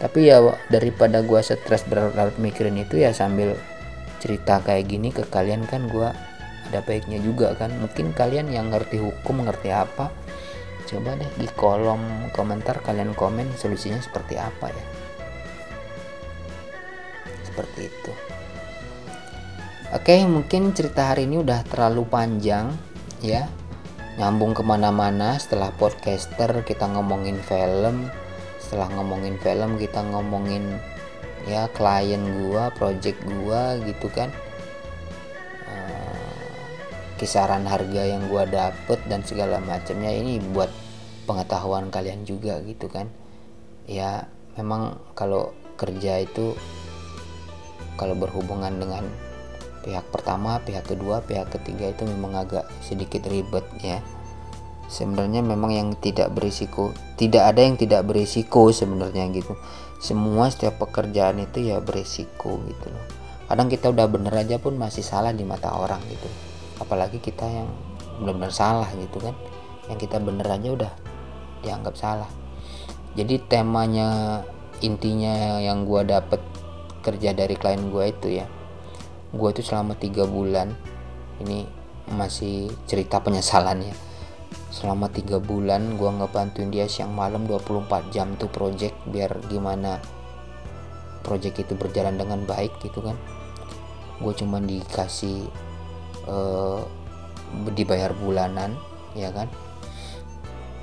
tapi ya daripada gue stres berlarut mikirin itu ya sambil cerita kayak gini ke kalian kan gue ada baiknya juga kan. Mungkin kalian yang ngerti hukum ngerti apa coba deh di kolom komentar kalian komen solusinya seperti apa ya. Seperti itu. Oke mungkin cerita hari ini udah terlalu panjang ya. Nyambung ke mana-mana setelah podcaster kita ngomongin film setelah ngomongin film kita ngomongin ya klien gua project gua gitu kan uh, kisaran harga yang gua dapet dan segala macamnya ini buat pengetahuan kalian juga gitu kan ya memang kalau kerja itu kalau berhubungan dengan pihak pertama, pihak kedua, pihak ketiga itu memang agak sedikit ribet ya. Sebenarnya memang yang tidak berisiko, tidak ada yang tidak berisiko sebenarnya gitu. Semua setiap pekerjaan itu ya berisiko gitu loh. Kadang kita udah bener aja pun masih salah di mata orang gitu. Apalagi kita yang benar-benar salah gitu kan. Yang kita bener aja udah dianggap salah. Jadi temanya intinya yang gua dapet kerja dari klien gua itu ya gue tuh selama tiga bulan ini masih cerita penyesalannya selama tiga bulan gue ngebantuin dia siang malam 24 jam tuh project biar gimana project itu berjalan dengan baik gitu kan. Gue cuma dikasih uh, dibayar bulanan ya kan?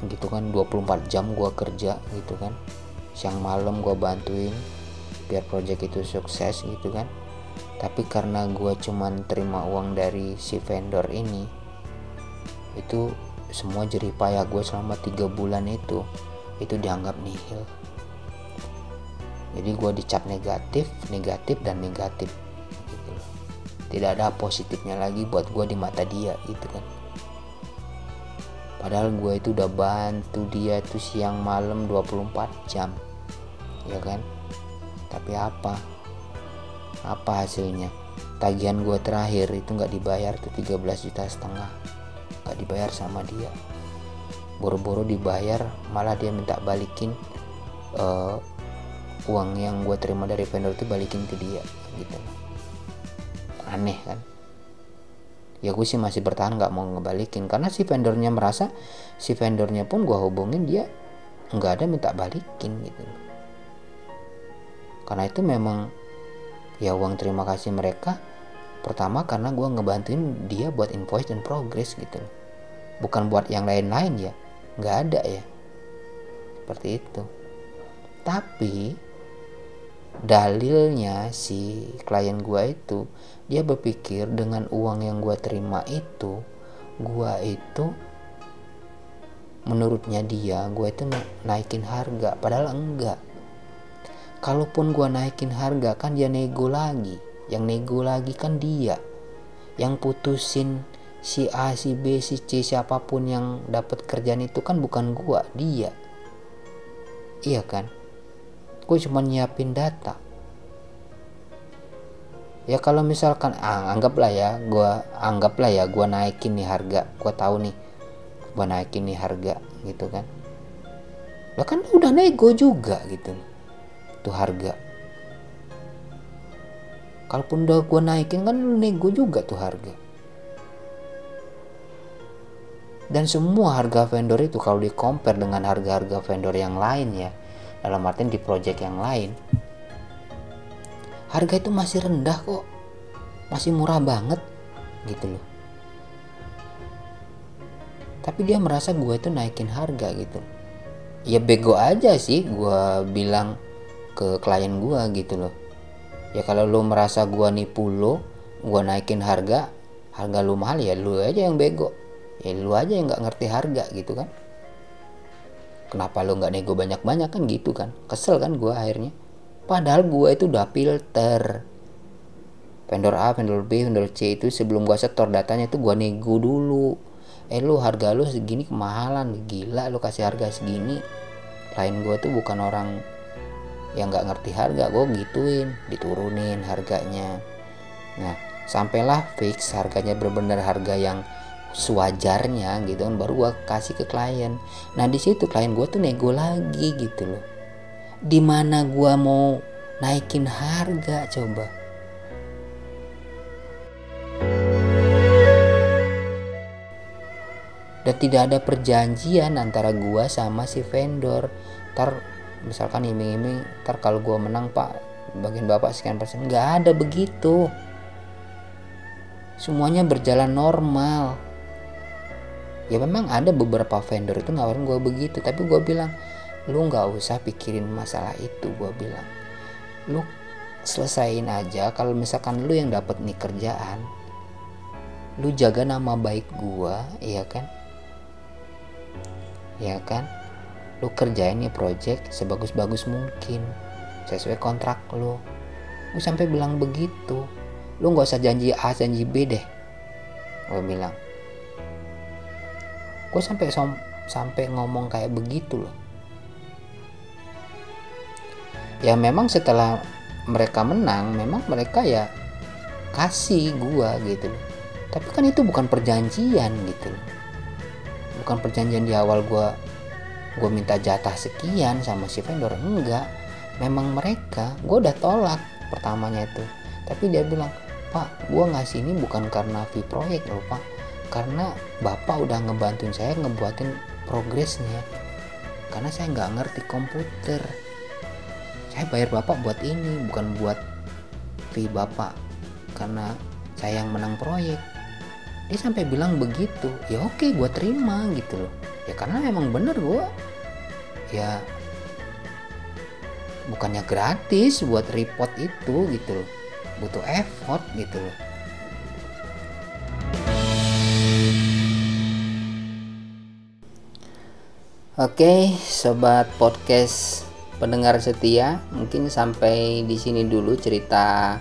Gitu kan 24 jam gue kerja gitu kan. Siang malam gue bantuin biar project itu sukses gitu kan. Tapi karena gue cuman terima uang dari si vendor ini itu semua jerih payah gue selama tiga bulan itu itu dianggap nihil. Jadi gue dicap negatif negatif dan negatif. Gitu tidak ada positifnya lagi buat gue di mata dia itu kan. Padahal gue itu udah bantu dia itu siang malam 24 jam ya kan? Tapi apa? Apa hasilnya? Tagihan gue terakhir itu nggak dibayar tuh 13 juta setengah nggak dibayar sama dia. Boro-boro dibayar malah dia minta balikin uh, uang yang gue terima dari vendor itu balikin ke dia gitu. Aneh kan? Ya gue sih masih bertahan nggak mau ngebalikin. Karena si vendornya merasa si vendornya pun gue hubungin dia nggak ada minta balikin gitu. Karena itu memang ya uang terima kasih mereka pertama karena gue ngebantuin dia buat invoice dan progress gitu bukan buat yang lain-lain ya. Nggak ada ya. Seperti itu. Tapi dalilnya si klien gue itu dia berpikir dengan uang yang gue terima itu gue itu menurutnya dia gue itu naikin harga. Padahal enggak. Kalaupun gua naikin harga kan dia nego lagi. Yang nego lagi kan dia. Yang putusin si A si B si C siapa pun yang dapat kerjaan itu kan bukan gua dia. Iya kan? Gue cuma nyiapin data. Ya kalau misalkan ah, anggaplah ya gua anggaplah ya gua naikin nih harga. Gua tahu nih gua naikin nih harga gitu kan? Lah kan udah nego juga gitu tuh harga. Kalaupun udah gua naikin kan lu nego juga tuh harga dan semua harga vendor itu kalau di compare dengan harga-harga vendor yang lain ya dalam artian di project yang lain harga itu masih rendah kok. Masih murah banget gitu loh. Tapi dia merasa gue itu naikin harga gitu. Ya bego aja sih gue bilang ke klien gue gitu loh. Ya kalau lo merasa gue nipu lo gue naikin harga harga lu mahal ya lu aja yang bego ya lu aja yang nggak ngerti harga gitu kan. Kenapa lu nggak nego banyak-banyak? Kan gitu kan. Kesel kan gue akhirnya. Padahal gue itu udah filter. Vendor A, vendor B, vendor C itu sebelum gue setor datanya itu gue nego dulu. Eh lu harga lu segini kemahalan. Gila lu kasih harga segini. Klien gue tuh bukan orang yang nggak ngerti harga. Gue gituin diturunin harganya. Nah sampailah fix harganya benar-benar harga yang sewajarnya gitu kan baru gua kasih ke klien. Nah di situ klien gue tuh nego lagi gitu loh. Di mana gua mau naikin harga coba. Dan tidak ada perjanjian antara gua sama si vendor. Ntar misalkan iming-iming ntar kalau gua menang pak bagian bapak sekian persen. Nggak ada begitu. Semuanya berjalan normal ya memang ada beberapa vendor itu nawarin gue begitu tapi gue bilang lu nggak usah pikirin masalah itu gue bilang. Lu selesain aja kalau misalkan lu yang dapat nih kerjaan lu jaga nama baik gue iya kan? Ya kan? Lu kerjain nih project sebagus-bagus mungkin sesuai kontrak lu. Lu sampai bilang begitu. Lu nggak usah janji A janji B deh gue bilang gue sampai sampai ngomong kayak begitu loh. Ya memang setelah mereka menang memang mereka ya kasih gue gitu tapi kan itu bukan perjanjian gitu loh. Bukan perjanjian di awal gue gue minta jatah sekian sama si vendor enggak. Memang mereka gue udah tolak pertamanya itu. Tapi dia bilang pak gue ngasih ini bukan karena fee proyek loh pak karena bapak udah ngebantuin saya ngebuatin progresnya. Karena saya nggak ngerti komputer. Saya bayar bapak buat ini bukan buat fee bapak. Karena saya yang menang proyek. Dia sampai bilang begitu ya oke gue terima gitu loh. Ya karena emang bener gue ya bukannya gratis buat report itu gitu loh. Butuh effort gitu loh Oke, sobat podcast pendengar setia, mungkin sampai di sini dulu cerita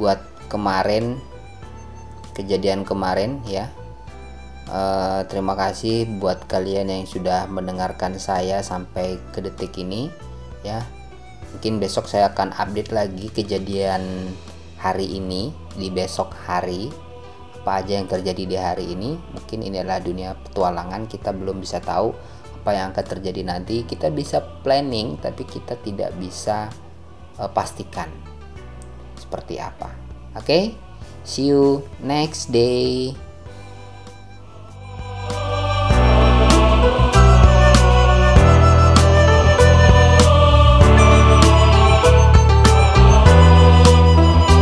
buat kemarin kejadian kemarin ya. Uh, terima kasih buat kalian yang sudah mendengarkan saya sampai ke detik ini ya. Mungkin besok saya akan update lagi kejadian hari ini di besok hari apa aja yang terjadi di hari ini. Mungkin ini adalah dunia petualangan, kita belum bisa tahu apa yang akan terjadi nanti kita bisa planning tapi kita tidak bisa uh, pastikan seperti apa oke okay? see you next day